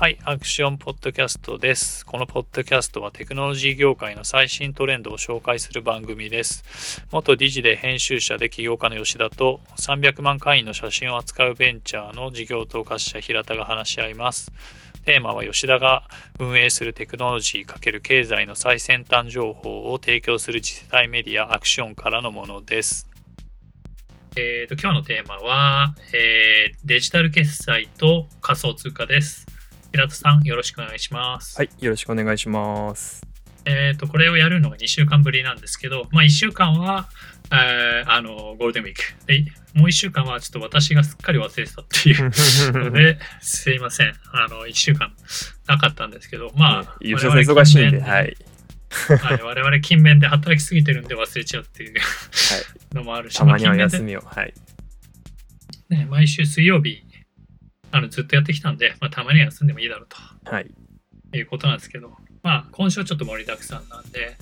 はい、アクションポッドキャストです。このポッドキャストはテクノロジー業界の最新トレンドを紹介する番組です。元理事で編集者で起業家の吉田と300万会員の写真を扱うベンチャーの事業統括者平田が話し合います。テーマは吉田が運営するテクノロジー×経済の最先端情報を提供する次世代メディアアクションからのものです。えーと、今日のテーマは、えー、デジタル決済と仮想通貨です。平田さん、よろしくお願いします。はい、よろしくお願いします。えっ、ー、と、これをやるのが2週間ぶりなんですけど、まあ1週間は、えー、あの、ゴールデンウィーク。で、もう1週間はちょっと私がすっかり忘れてたっていう ので、すいません。あの、1週間なかったんですけど、まあ、優勝忙しいんで、はい。はい、我々勤勉で働きすぎてるんで忘れちゃうっていう、はい、のもあるし、たまには休みを、はい。ね、毎週水曜日あのずっとやってきたんで、まあ、たまには休んでもいいだろうと、はい、いうことなんですけど、まあ、今週はちょっと盛りだくさんなんで、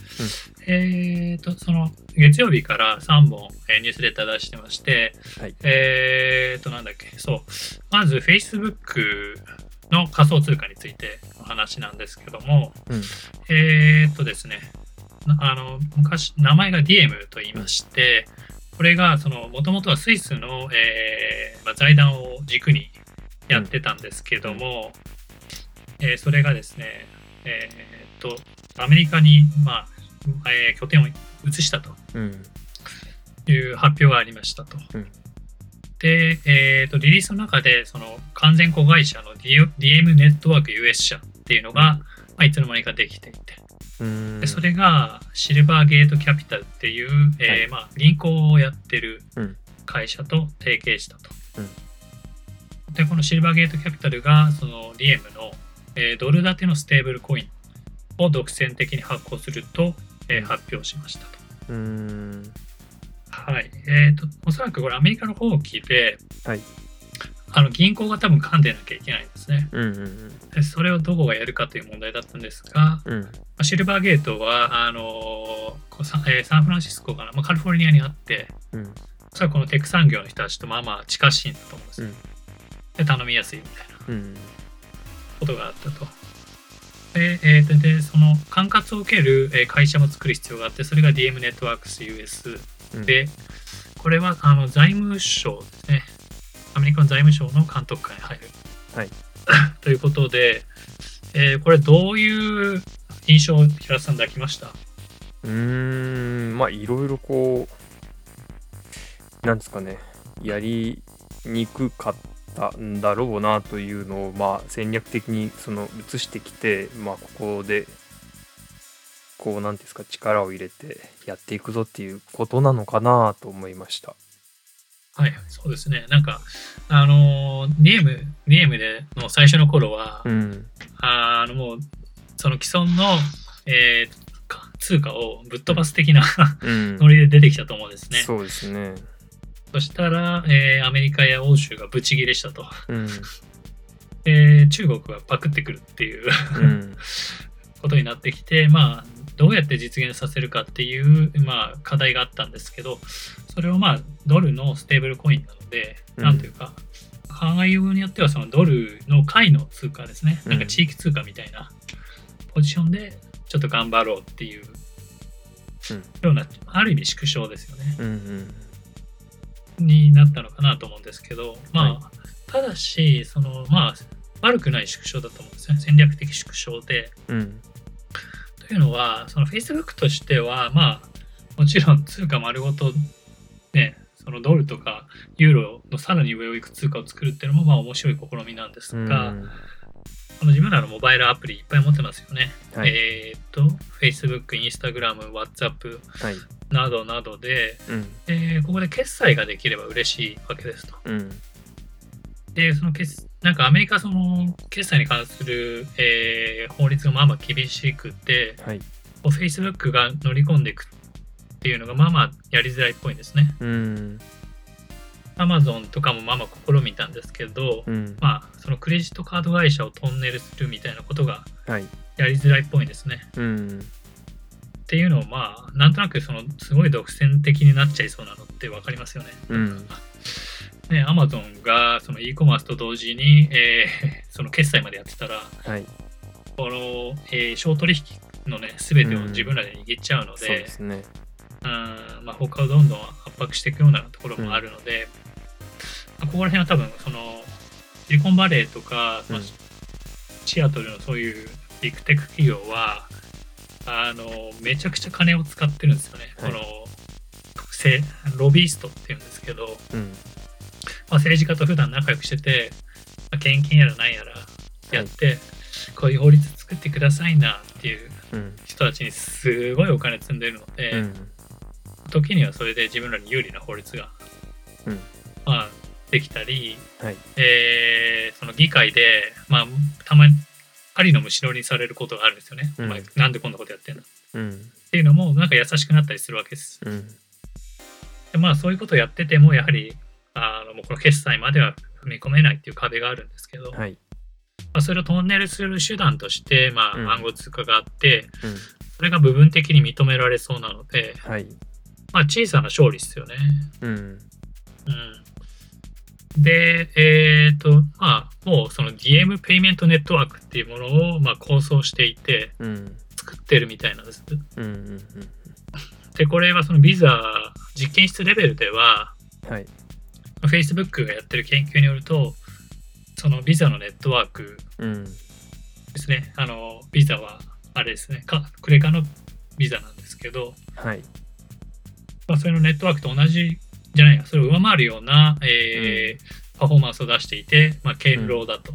うん、えっ、ー、と、その月曜日から3本、えー、ニュースレター出してまして、はい、えっ、ー、と、なんだっけ、そう、まず Facebook の仮想通貨についての話なんですけども、うん、えっ、とですね、あの昔、名前が DM と言いまして、これがもともとはスイスの、えーまあ、財団を軸にやってたんですけども、うん、えー、それがですね、えー、っと、アメリカに、まあえー、拠点を移したという発表がありましたと。うん、で、えー、っと、リリースの中で、その完全子会社の DM ネットワーク US 社っていうのが、まあ、いつの間にかできていて、でそれがシルバーゲートキャピタルっていう、えー、はい、まあ、銀行をやってる会社と提携したと。うんで、このシルバーゲートキャピタルが、その DM の、えー、ドル建てのステーブルコインを独占的に発行すると、えー、発表しましたと。うんはい。えっ、ー、と、おそらくこれアメリカの法規で、はい、あの銀行が多分噛んでなきゃいけないんですね、うんうんうん、で。それをどこがやるかという問題だったんですが、うん、シルバーゲートはあのサ,、えー、サンフランシスコから、まあ、カリフォルニアにあって、うん、おそらくこのテック産業の人たちとまあまあ近しいんだと思うんです。うんで頼みやすいみたいなことがあったと。で、えー、でその管轄を受ける会社も作る必要があってそれが DM ネットワークス US で、うん、これはあの財務省ですね。アメリカの財務省の監督下に入る、はい、ということで、えー、これどういう印象を平田さん抱きました？うーんまあいろいろこうなんですかねやりにくかったんだろうなというのを、まあ、戦略的にその移してきて、まあ、ここでこう何ですか力を入れてやっていくぞっていうことなのかなと思いました。はい、そうですね。なんか、あの、ネーム、ネームでの最初の頃は、うん、あの、もう、その既存の、えー、通貨をぶっ飛ばす的な、うん、ノリで出てきたと思うんですね。そうですね。そしたら、えー、アメリカや欧州がブチギレしたと。うん、えー、中国がパクってくるっていううん、ことになってきて、まあ、どうやって実現させるかっていう、まあ、課題があったんですけど、それをまあ、ドルのステーブルコインなので、うん、なんというか、考えようによっては、そのドルの買いの通貨ですね、なんか地域通貨みたいなポジションで、ちょっと頑張ろうっていうような、ある意味縮小ですよね。うんうんになったのかなと思うんですけど、まあ、はい、ただし、その、まあ、悪くない縮小だと思うんですね。戦略的縮小で。うん、というのは、その Facebook としては、まあ、もちろん通貨丸ごと、ね、そのドルとかユーロのさらに上を行く通貨を作るっていうのも、まあ面白い試みなんですが、うんの自分らのモバイルアプリいっぱい持ってますよね。はい、えっ、と、Facebook、Instagram、WhatsApp、はい、などなどで、うん、えー、ここで決済ができれば嬉しいわけですと。うん、で、その決なんかアメリカその決済に関する、えー、法律がまあまあ厳しくて、はい、Facebook が乗り込んでいくっていうのがまあまあやりづらいっぽいんですね。うん。アマゾンとかもまあまあ試みたんですけど、うん、まあそのクレジットカード会社をトンネルするみたいなことがやりづらいっぽいんですね。はい、うんっていうのをまあなんとなくそのすごい独占的になっちゃいそうなのって分かりますよね。うん、ね、アマゾンがその e コマースと同時に、えー、その決済までやってたら、はい。この、えー小取引のね、すべてを自分らで握っちゃうので、まあ、他をどんどん圧迫していくようなところもあるので、まあここら辺は多分そのシリコンバレーとか、まあうん。シアトルのそういうビッグテック企業はあのめちゃくちゃ金を使ってるんですよね、はいこのせロビーストっていうんですけど、うん。まあ、政治家と普段仲良くしてて、まあ、献金やらなんやらやって、こういう法律作ってくださいなっていううん。人たちにすごいお金積んでるので、うん。時にはそれで自分らに有利な法律が、うんまあ、できたり、はい。えーその議会で、まあ、たまに針のむしろにされることがあるんですよね、うんお前なんでこんなことやってんだっうん。ていうのもなんか優しくなったりするわけですうん。でまあそういうことをやっててもやはりあのもうこの決済までは踏み込めないっていう壁があるんですけど、はい。まあ、それをトンネルする手段として、まあ、うん暗号通貨があって、うん。それが部分的に認められそうなので、はい。まあ、小さな勝利ですよね。うん。うん、で、えっ、と、まあ、もうその DM ペイメントネットワークっていうものを、まあ、構想していて、うん。作ってるみたいなんです。うん。うん。で、これはそのビザ実験室レベルでは、はい。Facebook がやってる研究によると、そのビザのネットワークうん。ですね、あの、ビザは、あれですね、かクレカのビザなんですけど、はい。まあ、それのネットワークと同じじゃないや、それを上回るような、えーパフォーマンスを出していて、まあ、堅牢だと、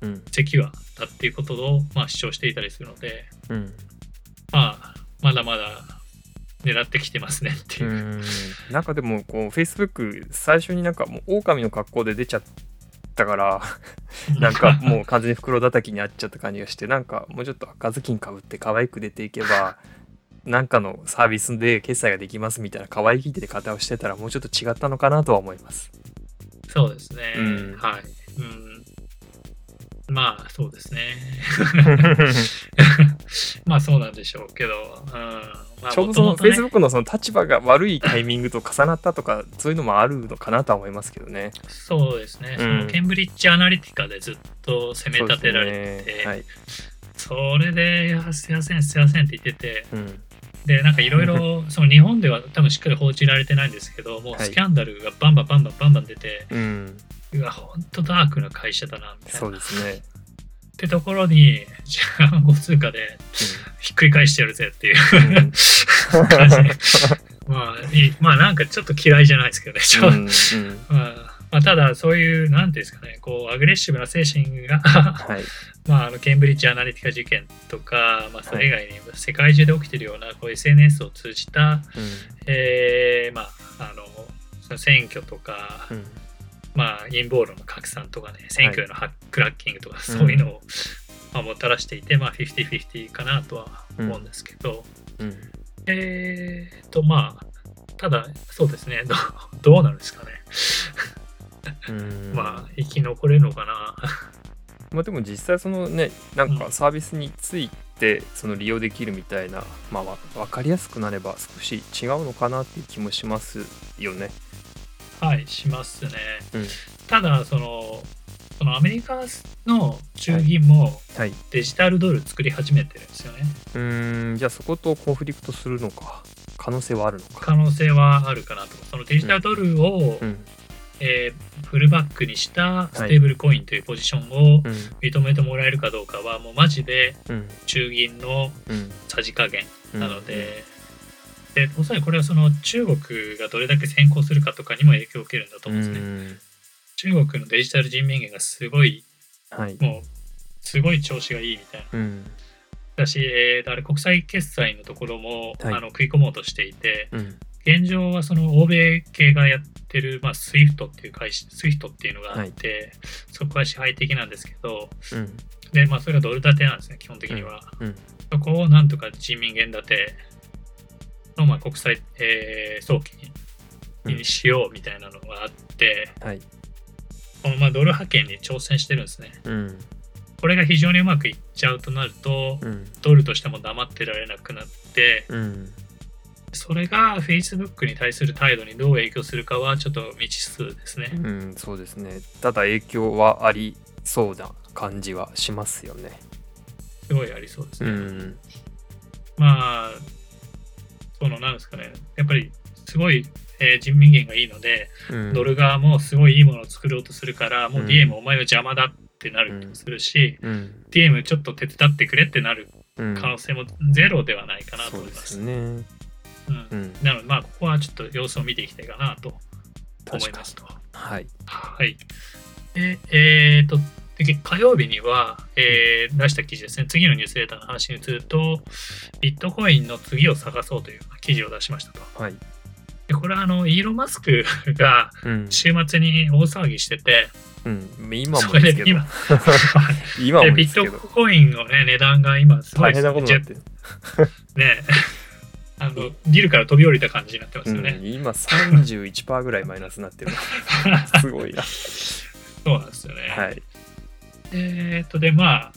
うん。セキュアだっていうことを、まあ、主張していたりするので、うん。まあ、まだまだ狙ってきてますねっていうう。ん。なんかでも、こう、Facebook、最初になんかもう、狼の格好で出ちゃったから、なんかもう完全に袋叩きにあっちゃった感じがして、なんかもうちょっと赤ずきんかぶって可愛く出ていけば、なんかのサービスで決済ができますみたいな可愛い手で方をしてたらもうちょっと違ったのかなとは思います。そうですね。うんはい。うん。まあ、そうですね。まあ、そうなんでしょうけど、うん。まあ、ちょうどその Facebook のその立場が悪いタイミングと重なったとか、そういうのもあるのかなとは思いますけどね。そうですね、うんそのケンブリッジアナリティカでずっと攻め立てられてて、そねはい。それで、すいません、すいませんって言ってて、うん。で、なんかいろいろ、その日本では多分しっかり報じられてないんですけど、もうはいスキャンダルがバンバンバンバンバンバン出て、うん。うわ、ほんとダークな会社だな、みたいな。そうですね。ってところに、じゃあ暗号通貨でひっくり返してやるぜっていううん 感じで。まあ、いいまあなんかちょっと嫌いじゃないですけどね。ちょうんうんまあまあ、ただそういう、なんていうんですかね、こう、アグレッシブな精神が、はい。まあ、あのケンブリッジアナリティカ事件とか、まあ、それ以外に世界中で起きてるようなこう SNS を通じた、えーまあ、あのその選挙とか、うん。まあ、陰謀論の拡散とかね、選挙へのハックラッキングとか、うんそういうのを、まあ、もたらしていて、まあ、50-50かなとは思うんですけど、うん。えーと、まあ、ただ、そうですね、どうどうなるんですかね。うんまあ、生き残れるのかな。まあでも実際そのねなんうんかサービスについてその利用できるみたいな、まあわ分かりやすくなれば少し違うのかなっていう気もしますよね。はい、しますね。うんただ、その、そのアメリカの中銀もはい。デジタルドル作り始めてるんですよね。うーんじゃあそことコンフリクトするのか可能性はあるのか。可能性はあるかなと。そのデジタルドルを、うんえーフルバックにしたステーブルコインというポジションをうん。認めてもらえるかどうかは、もうマジでうん。中銀のうん。さじ加減うん。なので、でおそらくこれはその中国がどれだけ先行するかとかにも影響を受けるんだとう思うんですね。ん。中国のデジタル人民元がすごい、はい。もう、すごい調子がいいみたいな。うん。だし、えーあれ国際決済のところも、はい。あの食い込もうとしていて、うん。現状はその欧米系がやってる、まあ、SWIFT っていう会社、SWIFT っていうのがあって、そこは支配的なんですけど、うん。で、まあ、それがドル建てなんですね、基本的には。うん。そこをなんとか人民元建ての、まあ、国際、えー早期ににしようみたいなのがあって、はい。このまあドル派遣に挑戦してるんですね。うん。これが非常にうまくいっちゃうとなると、うん。ドルとしても黙ってられなくなって、うんそれが Facebook に対する態度にどう影響するかはちょっと未知数ですね。うんそうですね。ただ影響はありそうな感じはしますよね。すごいありそうですね。うん。まあ、そのなんですかね、やっぱりすごい、えー人民元がいいので、うん、ドル側もすごいいいものを作ろうとするから、もううん DM お前は邪魔だってなる気もするし、うん。DM ちょっと手伝ってくれってなるうん。可能性もゼロではないかなと思いますす。よね。うんうん。なので、まあ、ここはちょっと様子を見ていきたいかなと思います。と。はい。はい。で、えっ、と、で火曜日には、えー出した記事ですね、次のニュースレターの話に移ると、ビットコインの次を探そうという記事を出しましたと。はい。でこれはあの、イーロン・マスクがうん。週末に大騒ぎしてて、うん。今そもですけど。今、今でビット。コインの、ね、値段が今、すごい大変なことになってる。ね、あのビルから飛び降りた感じになってますよね。うん、今31%ぐらいマイナスになってる。すごいな。そうなんですよね。はい。えっと、で、まあ、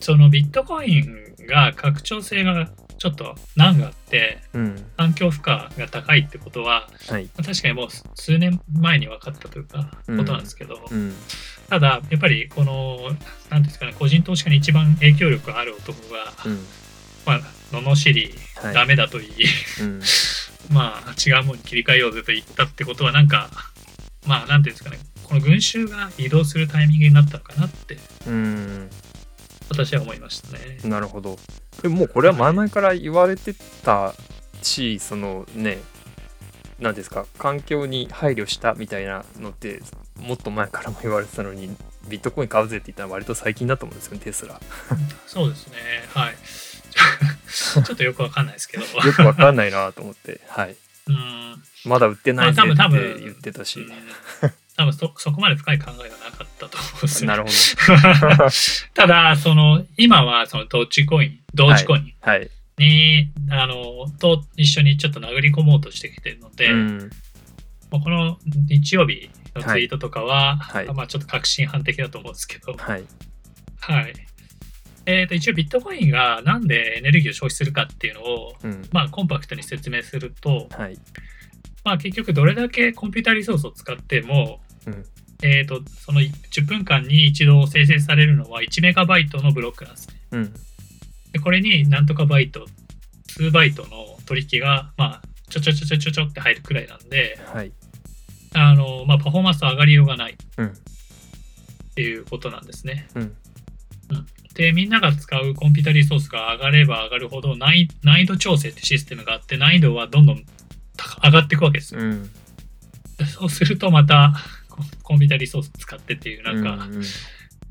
そのビットコインが拡張性がちょっと難があって、うん。環境負荷が高いってことは、はい。まあ確かにもう数年前に分かったというか、うんことなんですけど、うん。ただ、やっぱりこの、なんですかね、個人投資家に一番影響力がある男が、うん。まあ、罵り、はいダメだと言い、うん。まあ、違うものに切り替えようぜと言ったってことは、なんか、まあ、なんていうんですかね、この群衆が移動するタイミングになったのかなって、うん。私は思いましたね。なるほど。でももうこれは前々から言われてたし、そのね、なんですか、環境に配慮したみたいなのって、もっと前からも言われてたのに、ビットコイン買うぜって言ったのは割と最近だと思うんですよね、テスラ。そうですね、はい。ちょっとよくわかんないですけど、よくわかんないなと思って、はい。うん、まだ売ってないぜって言ってたし。うん多分そそこまで深い考えはなかったと思うんですよ、なるほど。ただ、その今はそのドッジコイン、ドッジコインはい。に、あのと一緒にちょっと殴り込もうとしてきてるので、うん。まあこの日曜日のツイートとかは、はいまあ、ちょっと確信犯的だと思うんですけど、はい。はい。えー、と一応ビットコインがなんでエネルギーを消費するかっていうのを、うん。まあ、コンパクトに説明すると、はい。まあ、結局どれだけコンピュータリソースを使っても、うんえー、とその10分間に一度生成されるのは1メガバイトのブロックなんですね。うん。でこれになんとかバイト、数バイトの取引が、まあ、ちょちょちょちょちょちょって入るくらいなんで、はい。あのまあ、パフォーマンス上がりようがないっうん。ていうことなんですね。うん。で、みんなが使うコンピュータリソースが上がれば上がるほど難易難易度調整ってシステムがあって難易度はどんどん高上がっていくわけですよ。うん。でそうするとまたココンピュータリソース使ってっていうなんかうん。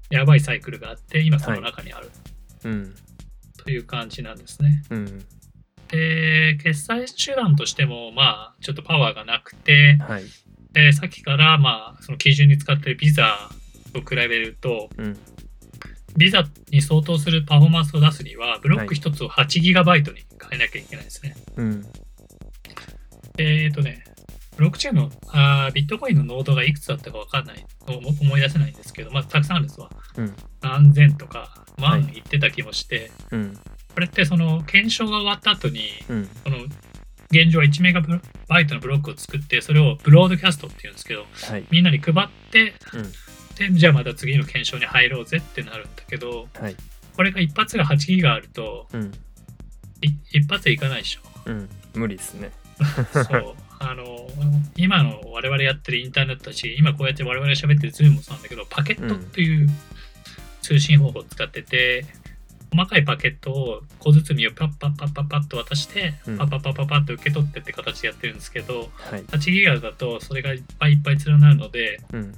やばいサイクルがあって今その中にあるうん。という感じなんですね。うん。で、決済手段としてもまあちょっとパワーがなくて、はい。でさっきからまあその基準に使ってるビザと比べるとうん。ビザに相当するパフォーマンスを出すにはブロック1つを 8GB に変えなきゃいけないですね。うん。えっ、とね、ブロックチェーンのあービットコインのノードがいくつだったかわかんない、思思い出せないんですけど、まあ、たくさんあるんですわ。うん。何千とか万はい言ってた気もして、うん。これってその検証が終わった後に、うん。その現状は1メガバイトのブロックを作って、それをブロードキャストっていうんですけど、はい。みんなに配って、うん。でじゃあまた次の検証に入ろうぜってなるんだけど、はい。これが一発が8ギガあると、うん。い一発でいかないでしょ。うん。無理ですね。そう。あの、今の我々やってるインターネットだし、今こうやって我々が喋ってる Zoom もそうなんだけど、パケットっていう通信方法を使ってて、細かいパケットを小包をパッパッパッパッパッと渡して、うんパッパッパッパッパッと受け取ってって形でやってるんですけど、はい。8ギガだとそれがいっぱいいっぱい連なるので、うん。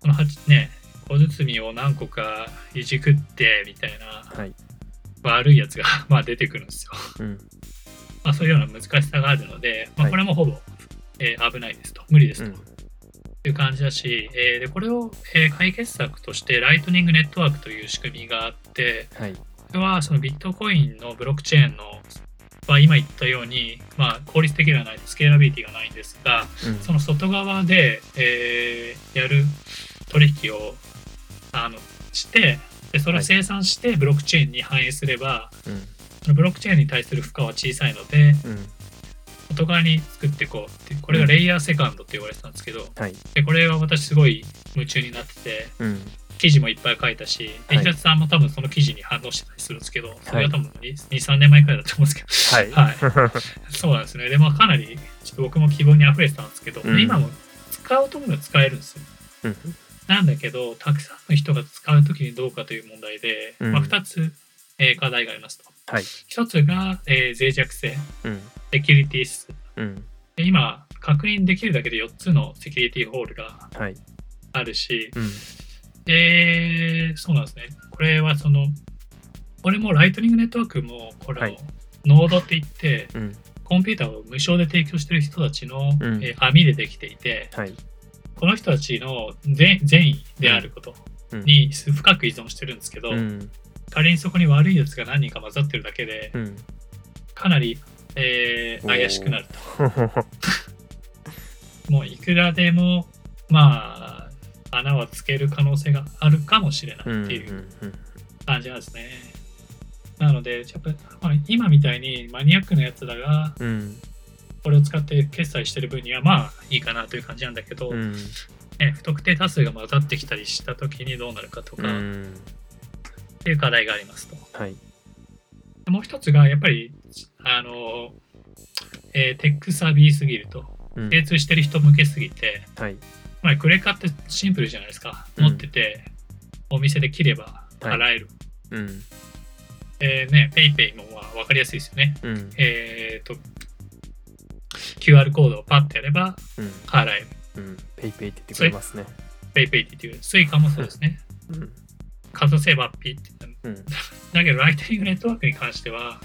この8ね、小包を何個かいじくってみたいなはい。悪いやつが まあ出てくるんですよ。うん。まあ、そういうような難しさがあるので、まあ、はいこれもほぼ、えー危ないですと、無理ですと、うんいう感じだし、えーでこれを、えー解決策として、ライトニングネットワークという仕組みがあって、はい。これはそのビットコインのブロックチェーンの、まあ、今言ったように、まあ、効率的ではない、スケーラビリティがないんですが、うん。その外側で、えーやる取引をあのして、でそれを生産してブロックチェーンに反映すれば、うん。そのブロックチェーンに対する負荷は小さいので、うん。外側に作っていこうってこれがレイヤーセカンドって言われてたんですけど、はい。でこれは私すごい夢中になっててうん。記事もいっぱい書いたし、はい平田さんも多分その記事に反応してたりするんですけど、それが多分2、3年前くらいだと思うんですけど、はい。はい、そうなんですね。でもかなりちょっと僕も希望に溢れてたんですけど、うん今も使おうと思えば使えるんですよ。うんなんだけど、たくさんの人が使うときにどうかという問題で、うんまあ、2つ、えー課題がありますと。はい。1つが、えー脆弱性、うん。セキュリティ質。うん。で今、確認できるだけで4つのセキュリティホールがはい。あるし、うん。で、そうなんですね。これはその、これもライトニングネットワークも、これをはいノードって言って、うん。コンピューターを無償で提供してる人たちの、うんえー網でできていて、はい。この人たちの善善意であることうん。に深く依存してるんですけど、うん。仮にそこに悪いやつが何人か混ざってるだけで、うん。かなり、えー怪しくなると。もういくらでも、まあ、穴はつける可能性があるかもしれないうん。っていううん。感じなんですね。なので、やっぱまあ、今みたいにマニアックなやつだが、うん。これを使って決済してる分にはまあいいかなという感じなんだけど、うん。ね、不特定多数が混ざってきたりした時にどうなるかとうかっん。ていう課題がありますと。はい。もう一つがやっぱりあの、えーテックサービスすぎるとうん。精通してる人向けすぎて、はい。まあ、クレカってシンプルじゃないですかうん持ってて、お店で切れば払える、うん。えーね、ペイペイもまあ分かりやすいですよねうん。えっ、と QR コードをパッてやればうん。払えるうん。ペイペイって言ってくれますね。ペイペイって言ってスイカもそうですねうん。かざせばピッてうん。だけどライトニングネットワークに関しては、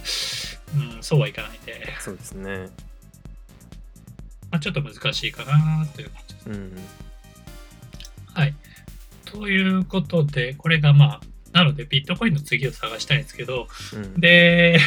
うん、そうはいかないんで、そうですね。まあ、ちょっと難しいかなという感じですうん。はい。ということで、これがまあ、なのでビットコインの次を探したいんですけど、うん。で、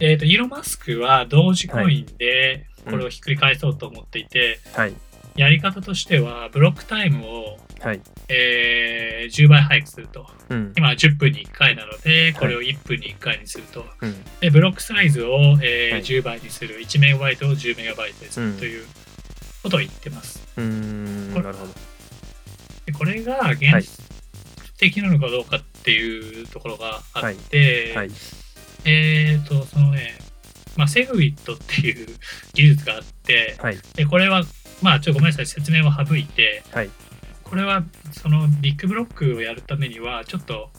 えっ、と、イーロン・マスクはドージコインでうんこれをひっくり返そうと思っていて、はい。やり方としては、ブロックタイムを、はい。えー10倍早くすると。うん。今は10分に1回なので、これを1分に1回にすると。うん。で、ブロックサイズを、えーはい10倍にする。1メガバイトを10メガバイトにすうんるということを言ってます。うーん。なるほど。でこれが現実的なのかどうかっていうところがあって、はい。えっ、と、そのね、まあ、セグウィットっていう技術があって、はい。でこれは、まあ、ちょっとごめんなさい、説明を省いて、はい。これはそのビッグブロックをやるためには、ちょっと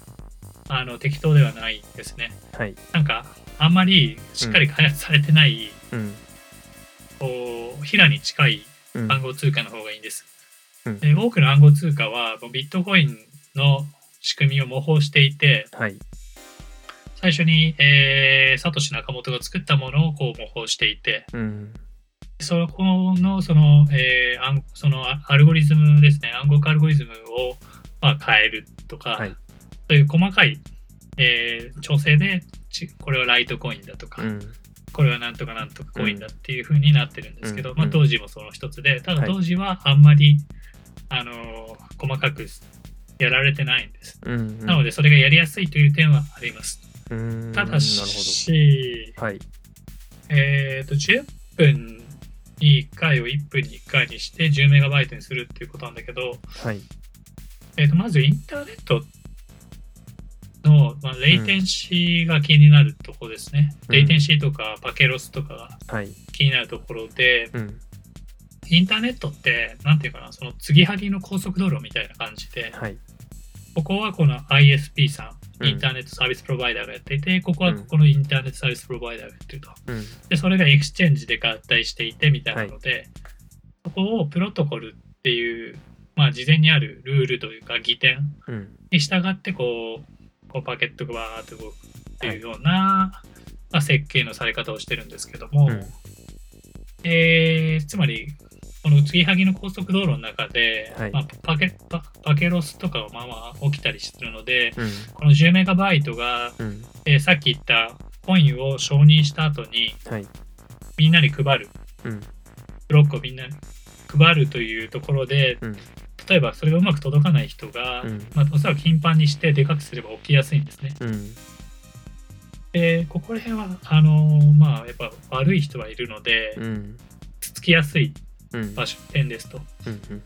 あの適当ではないんですね。はい。なんか、あんまりしっかり開発されてない、うん。こう、ヒラに近いうん。暗号通貨の方がいいんです。うんで多くの暗号通貨は、もうビットコインの仕組みを模倣していて、はい。最初に、えーサトシ・ナカモトが作ったものをこう模倣していて、うん。そこのその,、えー暗そのアアルゴリズムですね、暗号化アルゴリズムを、まあ、変えるとか、はいそういう細かい、えー調整でち、これはライトコインだとか、うん。これはなんとかなんとかコインだっていう風になってるんですけど、まあ、うんうん当時もその一つで、ただはい当時はあんまり、あのー細かくやられてないんです。うん。なので、それがやりやすいという点はあります。ただし。はい。えっ、と、10分に1回を1分に1回にして10メガバイトにするっていうことなんだけど、はい。えー、とまずインターネットの、まあ、レイテンシーが気になるところですね。うんレイテンシーとかパケロスとかがはい。気になるところで、うん。インターネットって、なんていうかな、その継ぎはぎの高速道路みたいな感じで、はい。ここはこの ISP さうんん、インターネットサービスプロバイダーがやっていて、ここはここのインターネットサービスプロバイダーがやってると。うん。で、それがエクスチェンジで合体していてみたいなので、そこをプロトコルっていう、まあ、事前にあるルールというか、議定うん。に従ってこう、こうパケットがバーっと動くっていうような、まあ、設計のされ方をしてるんですけども、うんえーつまり、この継ぎはぎの高速道路の中で、はいまあ、パケパパケロスとかがまあまあ起きたりするので、うん。この10メガバイトが、うん。えーさっき言ったコインを承認した後にはい。みんなに配る、うん。ブロックをみんなに配るというところで、うん。例えばそれがうまく届かない人が、うんまあ、おそらく頻繁にしてでかくすれば起きやすいんですね。うん。で、ここら辺は、あのーまあ、やっぱ悪い人はいるので、うん。つつきやすいうん。場所、点ですと。うん。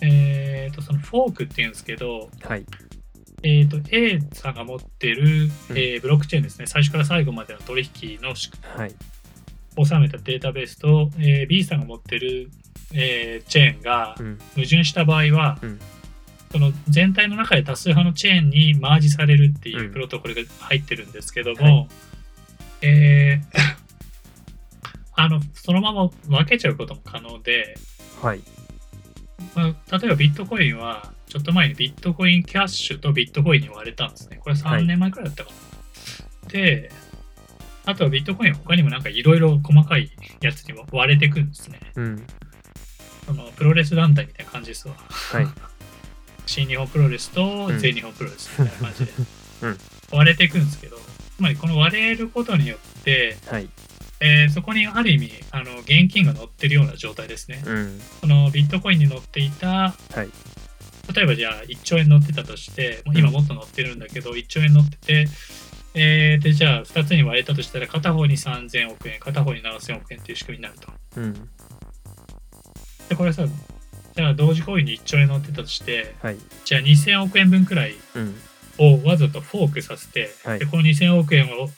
えっ、と、そのフォークっていうんですけど、はい。えっ、と、A さんが持ってる、うんえーブロックチェーンですね、最初から最後までの取引の仕はい。収めたデータベースと、えー B さんが持ってる、えーチェーンがうん。矛盾した場合は、うんその全体の中で多数派のチェーンにマージされるっていううんプロトコルが入ってるんですけども、はいえーあのそのまま分けちゃうことも可能で、はい。まあ、例えばビットコインはちょっと前にビットコインキャッシュとビットコインに割れたんですね。これ3年前くらいだったかな。で、あとはビットコイン他にもなんかいろいろ細かいやつにも割れてくんですね。うん。そのプロレス団体みたいな感じですわ。はい。新日本プロレスとうん全日本プロレスみたいな感じでうん割れていくんですけど、つまりこの割れることによって、はい。えーそこにある意味あの現金が乗ってるような状態ですね。うん。そのビットコインに乗っていた、はい。例えばじゃあ1兆円乗ってたとして、今もっと乗ってるんだけど、1兆円乗ってて、えーでじゃあ2つに割れたとしたら片方に3000億円、片方に7000億円っていう仕組みになると。うん。で、これさ、じゃあ同時コインに1兆円乗ってたとして、はい。じゃあ2000億円分くらいうん。をわざとフォークさせて、はいでこの2000億円を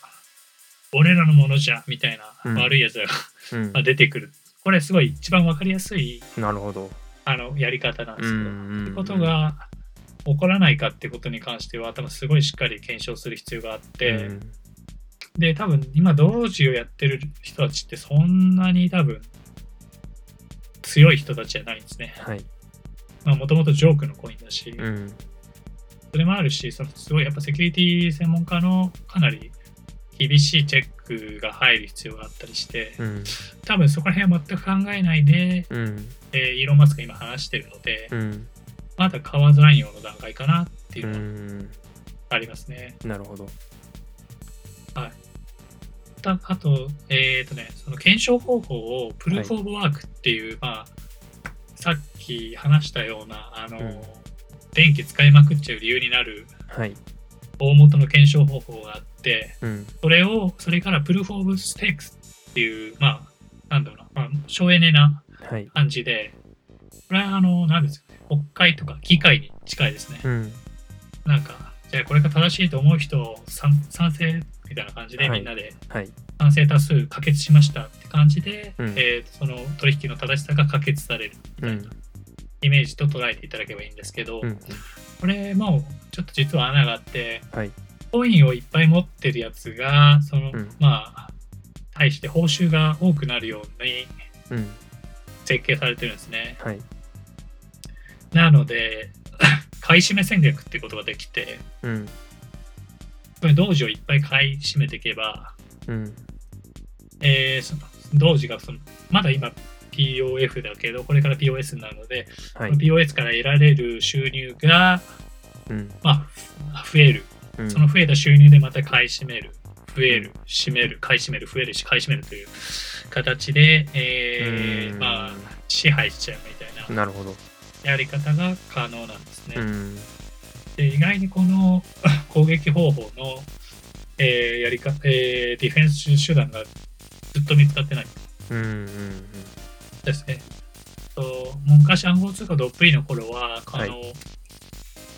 俺らのものじゃみたいなうん悪いやつが。出てくる。これすごい一番わかりやすいなるほど。あのやり方なんでうすけど、ん。ってことが起こらないかってことに関しては多分すごいしっかり検証する必要があって、うんで多分今同時をやってる人たちってそんなに多分強い人たちじゃないんですね。はい。まあもともとジョークのコインだし、うん。それもあるし、そのすごいやっぱセキュリティ専門家のかなり厳しいチェックが入る必要があったりして、うん。多分そこら辺は全く考えないで、うん。えーイーロン・マスクが今話してるので、うん。まだ買わずらんような段階かなっていううのがん。ありますね。なるほど。たあと、えっ、とね、その検証方法をプルーフ・オブ・ワークっていう、まあ、さっき話したような、あの、うん電気使いまくっちゃう理由になるはい。大元の検証方法があって、うん。それを、それからプルーフ・オブ・ステークスっていう、まあ、なんだろうな、まあ、省エネなはい。感じで、これは、あの、なんですかね、国会とか議会に近いですね。うん。なんか、じゃあこれが正しいと思う人を賛賛成みたいな感じで、はいみんなではい。賛成多数可決しましたって感じで、うんえーその取引の正しさが可決されるみたいなうん。イメージと捉えていただければいいんですけど、うん。これもうちょっと実は穴があって、はい。コインをいっぱい持ってるやつが、その、うんまあ、対して報酬が多くなるようにうん。設計されてるんですね。はい。なので、買い占め戦略ってことができて、うん。これ同時をいっぱい買い占めていけば、うん。えーその同時がそのまだ今 POF だけどこれから POS になるので、はい。POS から得られる収入が、うん。まあ、増えるうんその増えた収入でまた買い占める増える占める買い占める増えるし買い占めるという形で、えーうんまあ、支配しちゃうみたいななるほど。やり方が可能なんですね。うん。で意外にこの 攻撃方法の、えーやりかえーディフェンス手段がずっと見つかってないうん。うん。ですね。と昔暗号通貨ドップリの頃は、あのはい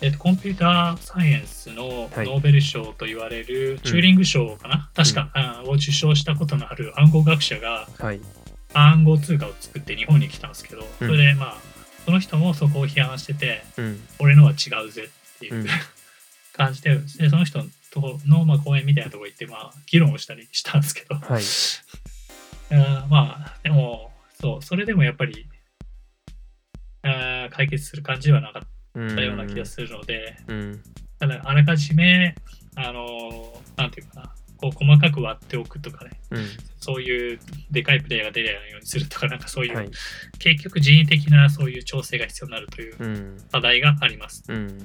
えっとコンピューターサイエンスのはいノーベル賞と言われるチューリング賞かな、確か、あを受賞したことのある暗号学者がはい。暗号通貨を作って日本に来たんですけど、うんそれでまあその人もそこを批判しててうん。俺のは違うぜっていう、うん 感じででその人との、まあ、講演みたいなところ行って、まあ、議論をしたりしたんですけど、はい。あーまあ、でも、そう、それでもやっぱり、あー解決する感じではなかっうん。たような気がするので、うん。ただ、あらかじめ、あのーなんていうかな、こう細かく割っておくとかね、うん。そういうでかいプレイが出ないようにするとか、なんかそういう、はい。結局人為的なそういう調整が必要になるといううん。課題があります。うん。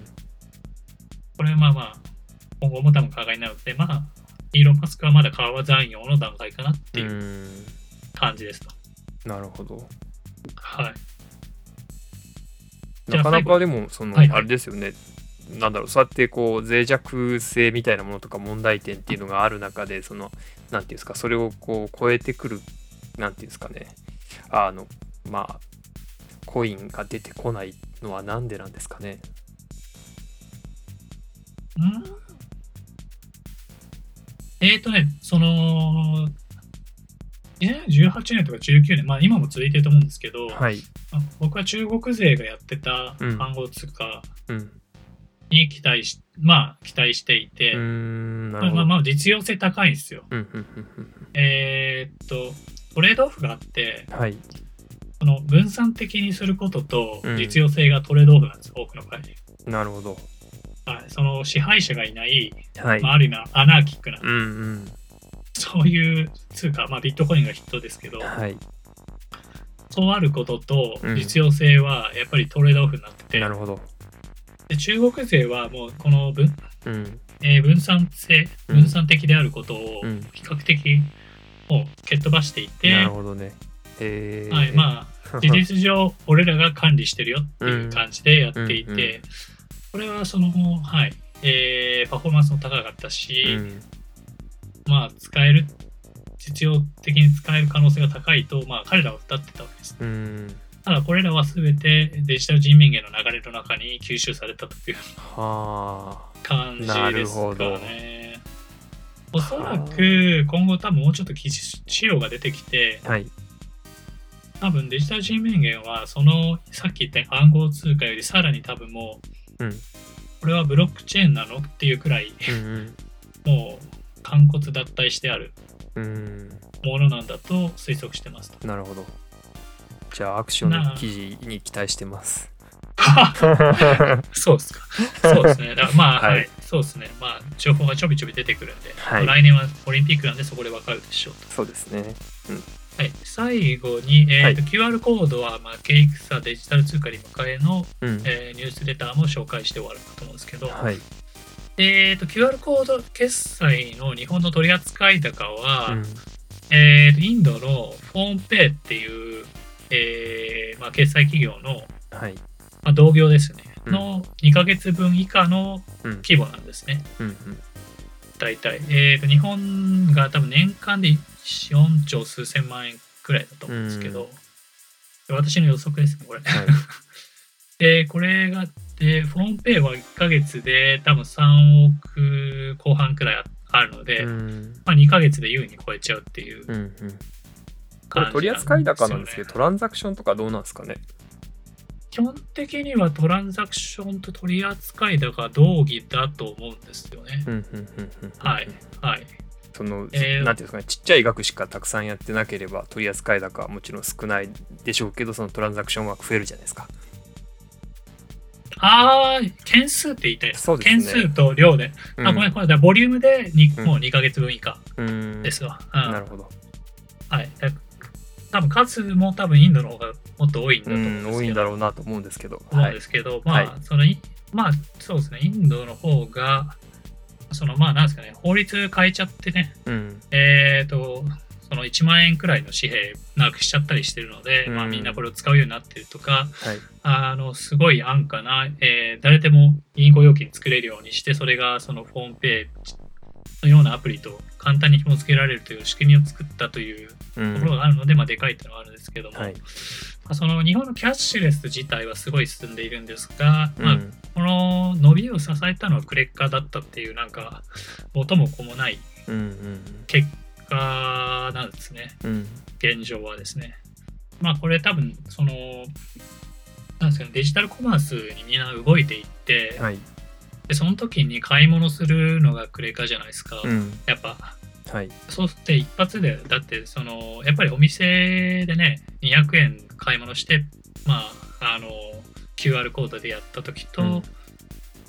これはまあまあ、今後も多分課題なので、まあ、イーロン・マスクはまだ川残用の段階かなっていううん。感じですと。なるほど。はい。なかなかでも、その、はいはい。あれですよね。なんだろう、そうやってこう脆弱性みたいなものとか問題点っていうのがある中で、その、なんていうんですか、それをこう超えてくる、なんていうんですかね、あの、まあ、コインが出てこないのはなんでなんですかね。ん？えっ、ー、とね、その、2018年とか19年、まあ今も続いてると思うんですけど、はい、僕は中国勢がやってた暗号通貨に期待し、うん、まあ期待していて、まあ、まあ実用性高いんですよ。えっと、トレードオフがあって、はい、その分散的にすることと実用性がトレードオフなんです、うん、多くの場合。なるほど。はい、その支配者がいない、はい。まあ、ある意味アナーキックな、うんうん、そういう通貨、まあ、ビットコインが筆頭ですけど、はい、そうあることと実用性はやっぱりトレードオフになってて、うん、なるほど。で中国勢はもうこの分,、うん。えー、分散性分散的であることを比較的もう蹴っ飛ばしていて、なるほどね、えー、はいまあ 事実上俺らが管理してるよっていう感じでやっていて、うんうんうん。これはその、はい、えー、パフォーマンスも高かったし、うん、まあ、使える、実用的に使える可能性が高いと、まあ、彼らは歌ってたわけです。うん、ただ、これらは全てデジタル人民元の流れの中に吸収されたという感じですかね。おそらく今後多分もうちょっと記事仕様が出てきて、はい、多分デジタル人民元はそのさっき言った暗号通貨よりさらに多分もううん、これはブロックチェーンなのっていうくらい、うんうん、もう完骨脱退してあるものなんだと推測してますなるほど。じゃあアクションの記事に期待してます。そうですか。そうですね。だからまあ、はい、はい、そうですね。まあ、情報がちょびちょび出てくるんで、はい、来年はオリンピックなんでそこでわかるでしょうと。そうですね。うん。はい、最後に、えーとはい、QR コードは、まあ、ケイクサデジタル通貨に迎えの、うん、えー、ニュースレターも紹介して終わるかと思うんですけど、はい、えーと、QR コード決済の日本の取扱高は、うん、えーと、インドのフォーンペイっていう、えーまあ、決済企業の、はい。まあ、同業ですね、うん、の2ヶ月分以下の規模なんですね。うんうん、大体、えーと、日本が多分年間で4兆数千万円くらいだと思うんですけど、うん、私の予測ですね、これ。はい、で、これが、で、フォンペイは1ヶ月で多分3億後半くらいあるので、うん、まあ2ヶ月で優に超えちゃうっていう、うんうん、これ取扱高なんですけど、トランザクションとかどうなんですかね？基本的にはトランザクションと取扱高同義だと思うんですよね。はい。はい。その、えー、なんていうんですかね、ちっちゃい額しかたくさんやってなければ、取扱高はもちろん少ないでしょうけど、そのトランザクション枠増えるじゃないですか。ああ、件数って言いたいです。そうですね、件数と量で。うん、あ、ごめん、これ、ボリュームで2、うん、もう2ヶ月分以下ですわ。うん、なるほど。はい。多分数も多分インドの方がもっと多いんだと思うんですけど。多いんだろうなと思うんですけど。思うんですけど、はい、まあ、はい、その、まあ、そうですね、インドの方が、そのまあなんですかね、法律変えちゃってね、うん、えっ、ー、と、その1万円くらいの紙幣なくしちゃったりしてるので、うん、まあみんなこれを使うようになってるとか、はい、あの、すごい安価な、えー、誰でも銀行預金作れるようにして、それがそのフォームペイのようなアプリと簡単に紐付けられるという仕組みを作ったというところがあるので、うん、まあでかいっていうのはあるんですけども、はい。その日本のキャッシュレス自体はすごい進んでいるんですが、うん、まあ、この伸びを支えたのはクレッカーだったっていうなんか元も子もない結果なんですね、うん、現状はですね。まあこれ多分そのなんですか、ね、デジタルコマースにみんな動いていって、はい、でその時に買い物するのがクレカじゃないですか、うん、やっぱ。はい、そうして一発でだってそのやっぱりお店でね200円買い物してまああの QR コードでやった時と、うん、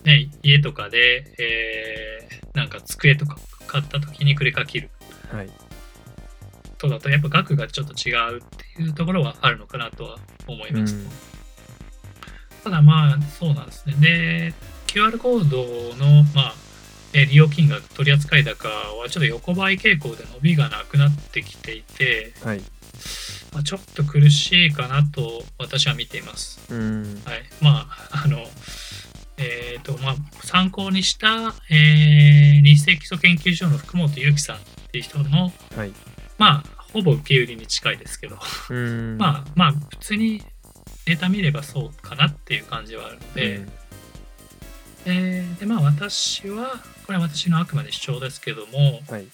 ね、家とかで、えー、なんか机とか買った時にクレカ切る、はい、とだとやっぱ額がちょっと違うっていうところはあるのかなとは思います、うん、ただまあそうなんですね。で QR コードのまあえ利用金額、取扱高はちょっと横ばい傾向で伸びがなくなってきていて、はい。まあ、ちょっと苦しいかなと私は見ています。うん。はい、まああのえーとまあ、参考にした、えー、日清基礎研究所の福本祐樹さんっていう人の、はい、まあほぼ受け売りに近いですけど。まあまあ普通にデータ見ればそうかなっていう感じはあるので、うん、えー、でまあ私はこれは私のあくまで主張ですけども、はい、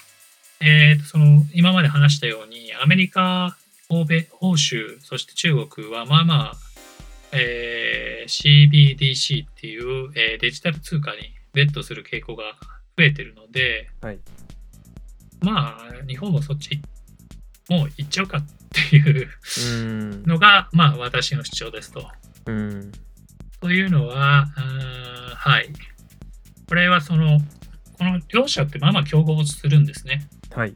えーと、その今まで話したようにアメリカ欧米欧州そして中国はまあまあ、えー、CBDC っていう、えー、デジタル通貨にベットする傾向が増えてるので、はい、まあ日本もそっちもう行っちゃうかっていうのが、まあ私の主張ですと。うんというのは、はい。これはその、この両者ってまあまあ競合するんですね。はい。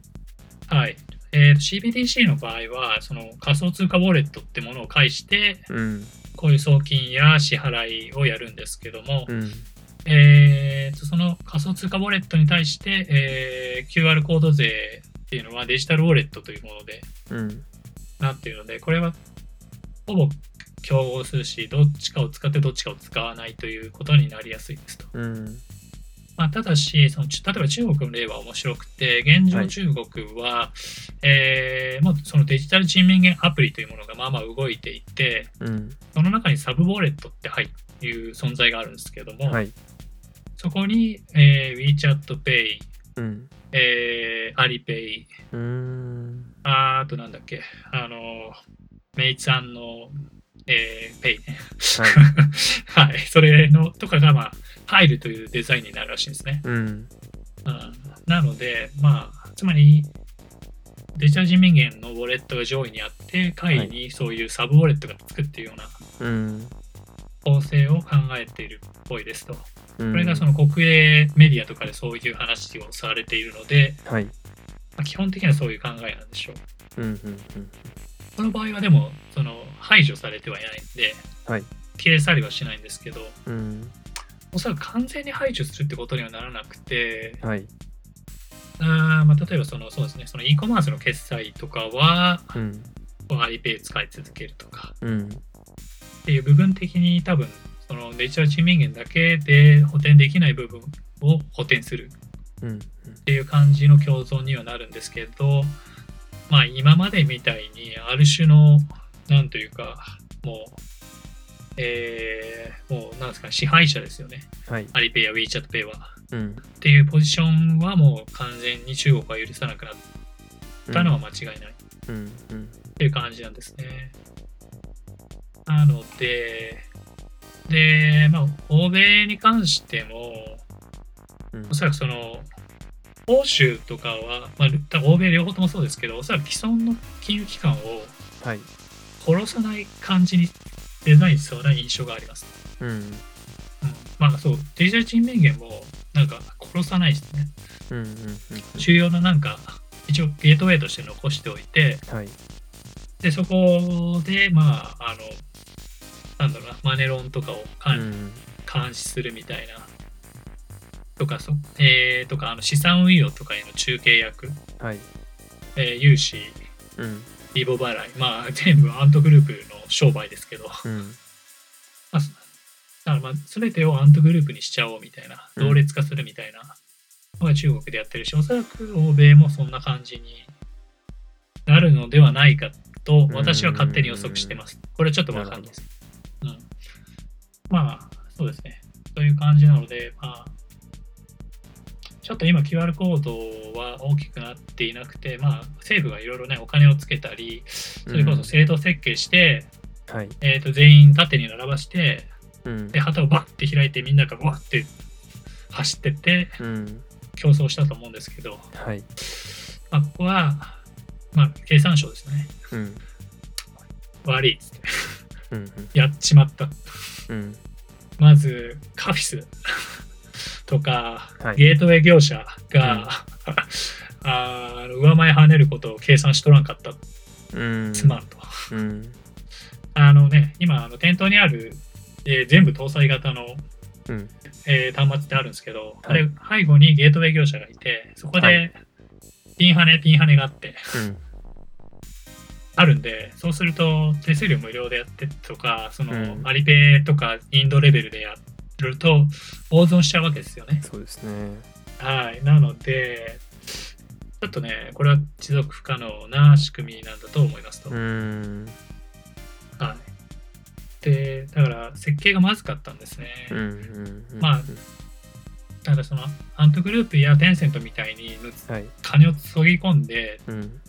はい。えー、CBDC の場合は、その仮想通貨ウォレットってものを介して、うん、こういう送金や支払いをやるんですけども、うん、えー、とその仮想通貨ウォレットに対して、えー、QR コード税っていうのはデジタルウォレットというもので、うん、なっているので、これはほぼ競合するし、どっちかを使ってどっちかを使わないということになりやすいですと。うん。まあ、ただしその、例えば中国の例は面白くて、現状中国は、はい、えー、もうそのデジタル人民元アプリというものがまあまあ動いていて、うん、その中にサブウォレットって入いう存在があるんですけども、はい、そこに、えー、WeChat Pay、うんえー、アリペイ、ああとなんだっけ、あの、メイツさんのえー、ペイね。はい。はい。それのとかが、まあ、入るというデザインになるらしいんですね。うん。うん、なので、まあ、つまり、デジタル人民元のウォレットが上位にあって、下位にそういうサブウォレットがつくっていうような構成を考えているっぽいですと。これがその国営メディアとかでそういう話をされているので、はい。まあ、基本的にはそういう考えなんでしょう。うんうんうん。この場合はでもその排除されてはいないんで、はい、消え去りはしないんですけど、うん、おそらく完全に排除するってことにはならなくて、はい、あまあ、例えばそのそうですねその e コマースの決済とかは、うん、アリペイ使い続けるとか、うん、っていう部分的に多分そのデジタル人民元だけで補填できない部分を補填する。っていう感じの共存にはなるんですけど、まあ今までみたいにある種のなんというかもうえー、もうなんですか支配者ですよね、はい、アリペイや WeChatPay は、うん、っていうポジションはもう完全に中国は許さなくなったのは間違いない、うん、っていう感じなんですね。なのででまあ欧米に関しても、うん、おそらくその欧州とかは、まあ、欧米両方ともそうですけど、おそらく既存の金融機関を殺さない感じにデザインしそうな印象があります。うん。うん、まあそう、デジタル人民元もなんか殺さないですね。うんうんうん、重要ななんか、一応ゲートウェイとして残しておいて、はい、で、そこで、まあ、あの、なんだろうな、マネロンとかを監視するみたいな。とかそ、えー、とかあの資産運用とかへの中継役、はい。えー、融資、うん、リボ払い、まあ、全部アントグループの商売ですけど、うん。ま あ、だからまあ全てをアントグループにしちゃおうみたいな、同列化するみたいな。のが中国でやってるし、おそらく欧米もそんな感じになるのではないかと私は勝手に予測してます。これちょっとわかんないです。うん、まあ、そうですね。そういう感じなので、まあ、ちょっと今 QR コードは大きくなっていなくて、まあ、政府がいろいろね、お金をつけたり、それこそ制度設計して、うん、えー、と全員縦に並ばして、うん、で旗をバッて開いてみんながわって走ってって、うん、競争したと思うんですけど、はい。まあ、ここは、まあ、経産省ですね。うん、悪いっつって。うん、やっちまった。うん、まず、カフィス。とか、はい、ゲートウェイ業者が、うん、あ上前跳ねることを計算しとらんかった、うん、つまんと。うん、あのね、今、あの店頭にある、えー、全部搭載型の、うん、えー、端末ってあるんですけど、はい、あれ、背後にゲートウェイ業者がいて、そこで、ピンハネ、ピンハネがあって、あるんで、そうすると手数料無料でやってとか、その、アリペイとかインドレベルでやると大損しちゃうわけですよね。そうですね。はい。なので、ちょっとね、これは持続不可能な仕組みなんだと思いますと。うん。はい。で、だから設計がまずかったんですね。うんうんうんまあただそのアントグループやテンセントみたいにはい金を注ぎ込んで、うん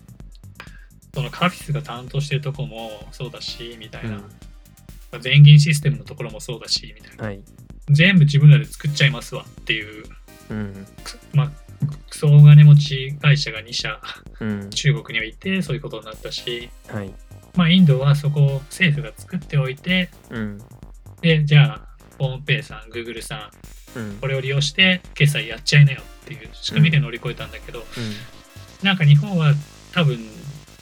そのカフィスが担当してるとこもそうだし、みたいな。うん。全銀システムのところもそうだし、みたいな。はい。全部自分らで作っちゃいますわっていう、うん。くまあ、クソ大金持ち会社が2社うん。中国にはいてそういうことになったし、はい。まあ、インドはそこを政府が作っておいてうん。でじゃあホームペイさんグーグルさんうん。これを利用して決済やっちゃいなよっていう仕組みで乗り越えたんだけど、なんか日本は多分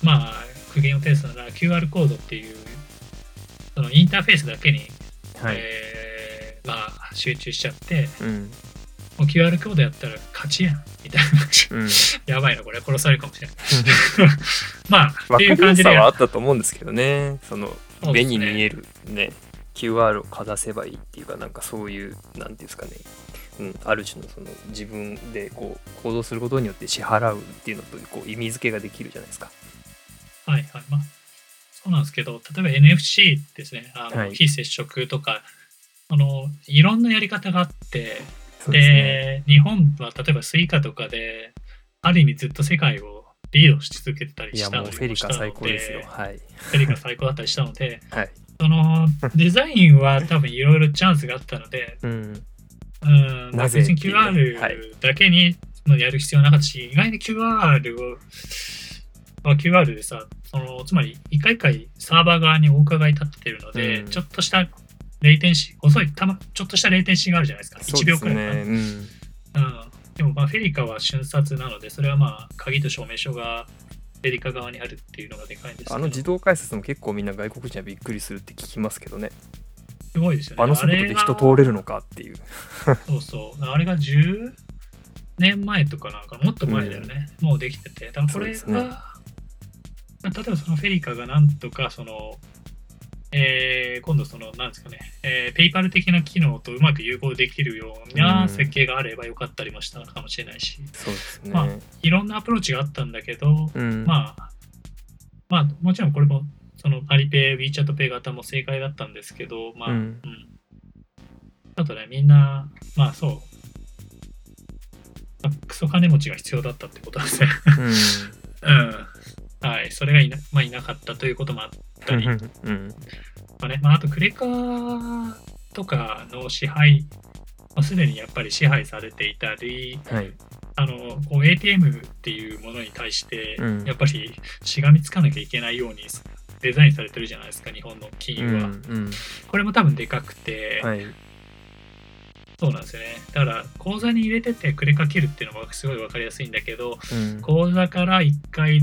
まあ苦言を呈すなら QR コードっていうそのインターフェースだけに、うんはい。えーまあ、集中しちゃってうん。もう QR コードやったら勝ちやんみたいな。うん。やばいなこれ。殺されるかもしれない まあっていう感じでは。あったと思うんですけどね。その目に見えるね QR をかざせばいいっていうかなんかそういうなんていうんですかね。うん、ある種のその自分でこう行動することによって支払うっていうのとこう意味付けができるじゃないですか。はいはいまあそうなんですけど例えば NFC ですねあの、はい非接触とかあのいろんなやり方があってでね。日本は例えばスイカとかである意味ずっと世界をリードし続けてたりしたのもうフェリカ最高ですよ。はい。フェリカ最高だったりしたので はい。そのデザインは多分いろいろチャンスがあったのでうん。別に QR はいだけにのやる必要なかったし、意外に QR を、まあ、QR でさ、そのつまり一回一回サーバー側にお伺い立ってるので、うんちょっとしたレイテンシー、遅い、たま、ちょっとしたレイテンシーがあるじゃないですか。1です秒くらいかな。ね。うん。うん。でもまあフェリカは瞬殺なので、それはまあ鍵と証明書がフェリカ側にあるっていうのがでかいんですあの自動改札も結構みんな外国人はびっくりするって聞きますけどね。すごいですよね。あの速度で人通れるのかっていう。そうそう。あれが10年前とかなんかもっと前だよね。もうできてて。だからこれが、例えばそのフェリカがなんとかその、えー今度その、なんですかね、えーペイパル的な機能とうまく融合できるよううなん設計があればよかったりもしたかもしれないし、そうですね。まあいろんなアプローチがあったんだけど、うん。まあ、まあ、もちろんこれも、そのアリペイ、WeChat ペイ型も正解だったんですけど、まあ、ううんん。あとね、みんな、まあそう、まあクソ金持ちが必要だったってことですね。うん。うん。はい。それがいな,、まあ、いなかったということもあったり、まうん。あね、まあ、あとクレカとかの支配、まあ、すでにやっぱり支配されていたり、はい。あのこう ATM っていうものに対して、うんやっぱりしがみつかなきゃいけないようにデザインされてるじゃないですか、日本の金うん。融は。うん。これも多分でかくて、はい。そうなんですよね。だから、口座に入れててクレカ切るっていうのがすごい分かりやすいんだけど、うん。口座から1回、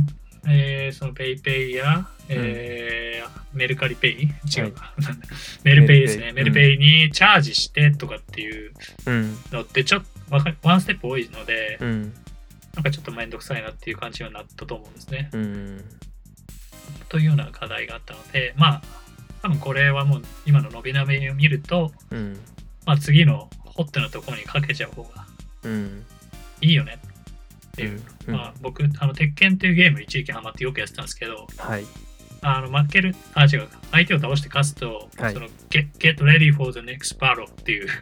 えーその PayPay や、えーメルカリペイ？違うか、なんだメルペイですね。メルペイにチャージしてとかっていううん。のってちょっとワンステップ多いので、うん。なんかちょっとめんどくさいなっていう感じにはなったと思うんですね。うん。というような課題があったので、まあ、多分これはもう今の伸び伸びを見ると、うん。まあ、次のホットなところにかけちゃう方がうん。いいよねっていう。うんまあ、僕、あの、鉄拳っていうゲーム一時期ハマってよくやってたんですけど、はい。あの負ける、あ、違う、相手を倒して勝つと、はいその get, get ready for the next battle っていう、はい。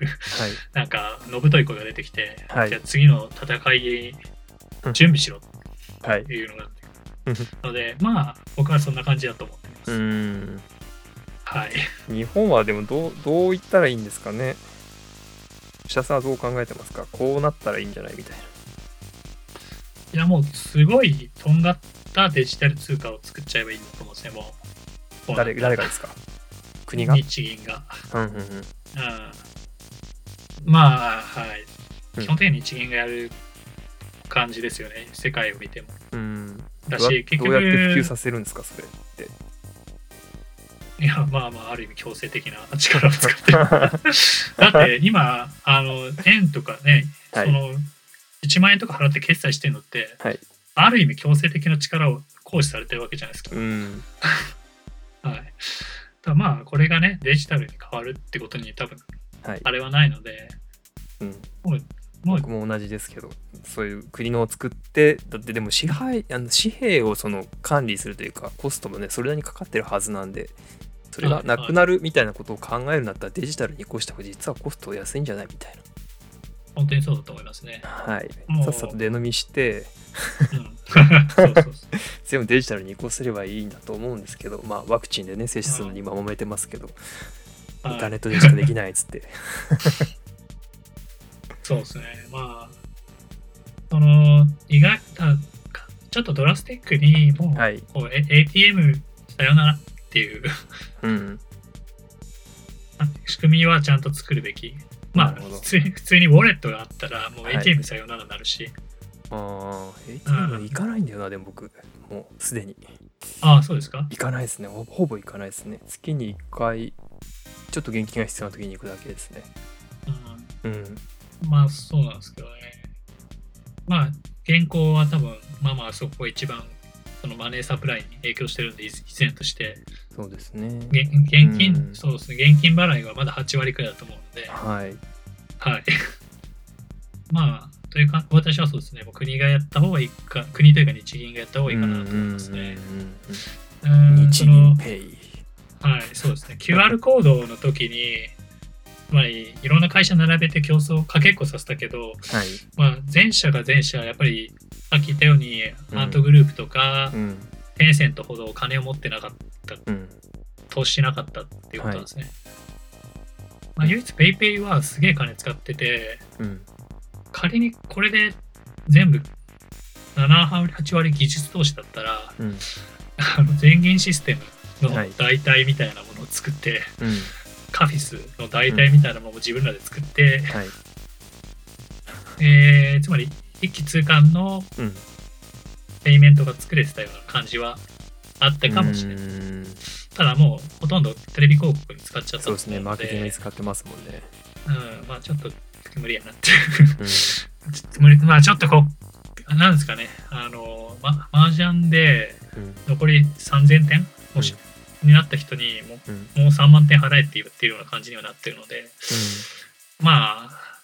なんか、のぶとい声が出てきて、はいじゃあ次の戦い、準備しろはいっ。ていうのがあるので、まあ、僕はそんな感じだと思ってます。うん。はい。日本はでもどうどう言ったらいいんですかね社さんはどう考えてますか？こうなったらいいんじゃないみたいいや、もう、すごいとんがったデジタル通貨を作っちゃえばいいと思うんですね、もう。な誰誰がですか？国が？日銀が。うんうんうんうん。まあ、はい。うん基本的に日銀がやる感じですよね、世界を見ても。うんだし、結どうやって普及局、させるんですかそれって？いや、まあまあ、ある意味強制的な力を使ってる。だって今、あの、円とかね、はいその、1万円とか払って決済してるのって、はいある意味強制的な力を行使されてるわけじゃないですか。うん はい。だまあ、これがね、デジタルに変わるってことに多分、はい、あれはないので、うん、もう、もう僕も同じですけどそういう国のを作ってだってでも支配あの紙幣をその管理するというかコストもねそれなりにかかってるはずなんでそれがなくなるみたいなことを考えるんだったらデジタルに移行した方が実はコスト安いんじゃないみたいな。本当にそうだと思いますね。はい。さっさと出飲みして、全部デジタルに移行すればいいんだと思うんですけど、まあワクチンでね、接種するのに今揉めてますけど、インターネットでしかできないっつって。そうですね。まあ、その、意外ちょっとドラスティックにもう、はい、こう ATM さよならっていううん、仕組みはちゃんと作るべき。まあ普通に、普通にウォレットがあったら、もう ATM さよならになるし。はい、ああ、ATM 行かないんだよな、でも僕、もうすでに。ああ、そうですか？行かないですねほ。ほぼ行かないですね。月に1回、ちょっと現金が必要な時に行くだけですね。うん。うん、まあ、そうなんですけどね。まあ、現行は多分、まあまあそこが一番そのマネーサプライに影響してるんで、依然として。そうですね。現金、うん、そうですね。現金払いはまだ8割くらいだと思うので。はい。はい。まあ、というか、私はそうですね。もう国がやった方がいいか、国というか日銀がやった方がいいかなと思いますね。日銀ペイ。はい、そうですね。QR コードの時に、つまりいろんな会社並べて競争かけっこさせたけど、はい、まあ、前者が前者やっぱりさっき言ったように、アートグループとか、うん、テンセントほどお金を持ってなかった、うん、投資しなかったっていうことなんですね。はい、まあ、唯一 PayPay はすげえ金使ってて、うん、仮にこれで全部7割、8割技術投資だったら、あの全銀システムの代替みたいなものを作って、はいカフィスの代替みたいなものを自分らで作って、はい、えー、つまり一気通貫のペイメントが作れてたような感じはあったかもしれない。ただもうほとんどテレビ広告に使っちゃったそうですね、マーケティングに使ってますもんね。うん、まあちょっと無理やなって。うん、まあちょっとこう、なんですかね、あの、ま、麻雀で残り3000点、もし、になった人にも,、うもう3万点払えって言ってるような感じにはなってるので、まあ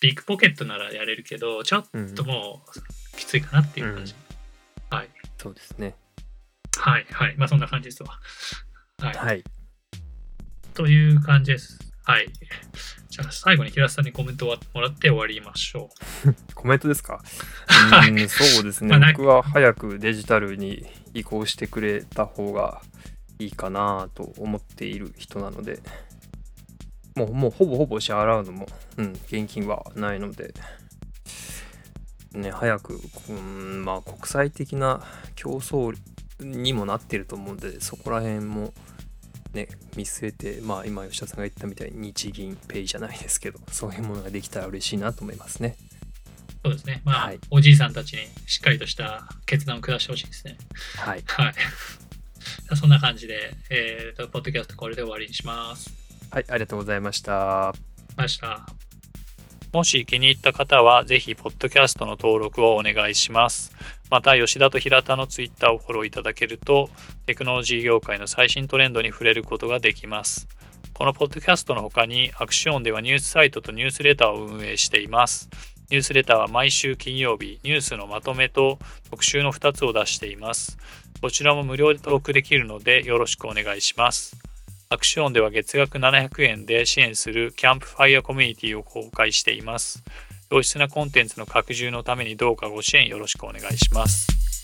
ビッグポケットならやれるけどちょっともうきついかなっていう感じ、はい。そうですねはいはい。まあそんな感じですわ。はい、はい、という感じです。はい。じゃあ最後に平瀬さんにコメントをもらって終わりましょう。コメントですか？うんそうですね、僕は早くデジタルに移行してくれた方がいいかなと思っている人なので、もう、もうほぼほぼ支払うのも、うん、現金はないので、ね、早く、うん、まあ、国際的な競争にもなってると思うんで、そこら辺も、ね、見据えて、まあ、今、吉田さんが言ったみたいに日銀ペイじゃないですけど、そういうものができたら嬉しいなと思いますね。そうですね。まあ、はい、おじいさんたちにしっかりとした決断を下してほしいですね。はい。はい。そんな感じで、えーと、ポッドキャストこれで終わりにします。はい、ありがとうございました。ました。もし気に入った方は、ぜひ、ポッドキャストの登録をお願いします。また、吉田と平田のツイッターをフォローいただけると、テクノロジー業界の最新トレンドに触れることができます。このポッドキャストの他に、アクションではニュースサイトとニュースレターを運営しています。ニュースレターは毎週金曜日、ニュースのまとめと特集の2つを出しています。こちらも無料で登録できるのでよろしくお願いします。アクションでは月額700円で支援するキャンプファイアコミュニティを公開しています。良質なコンテンツの拡充のためにどうかご支援よろしくお願いします。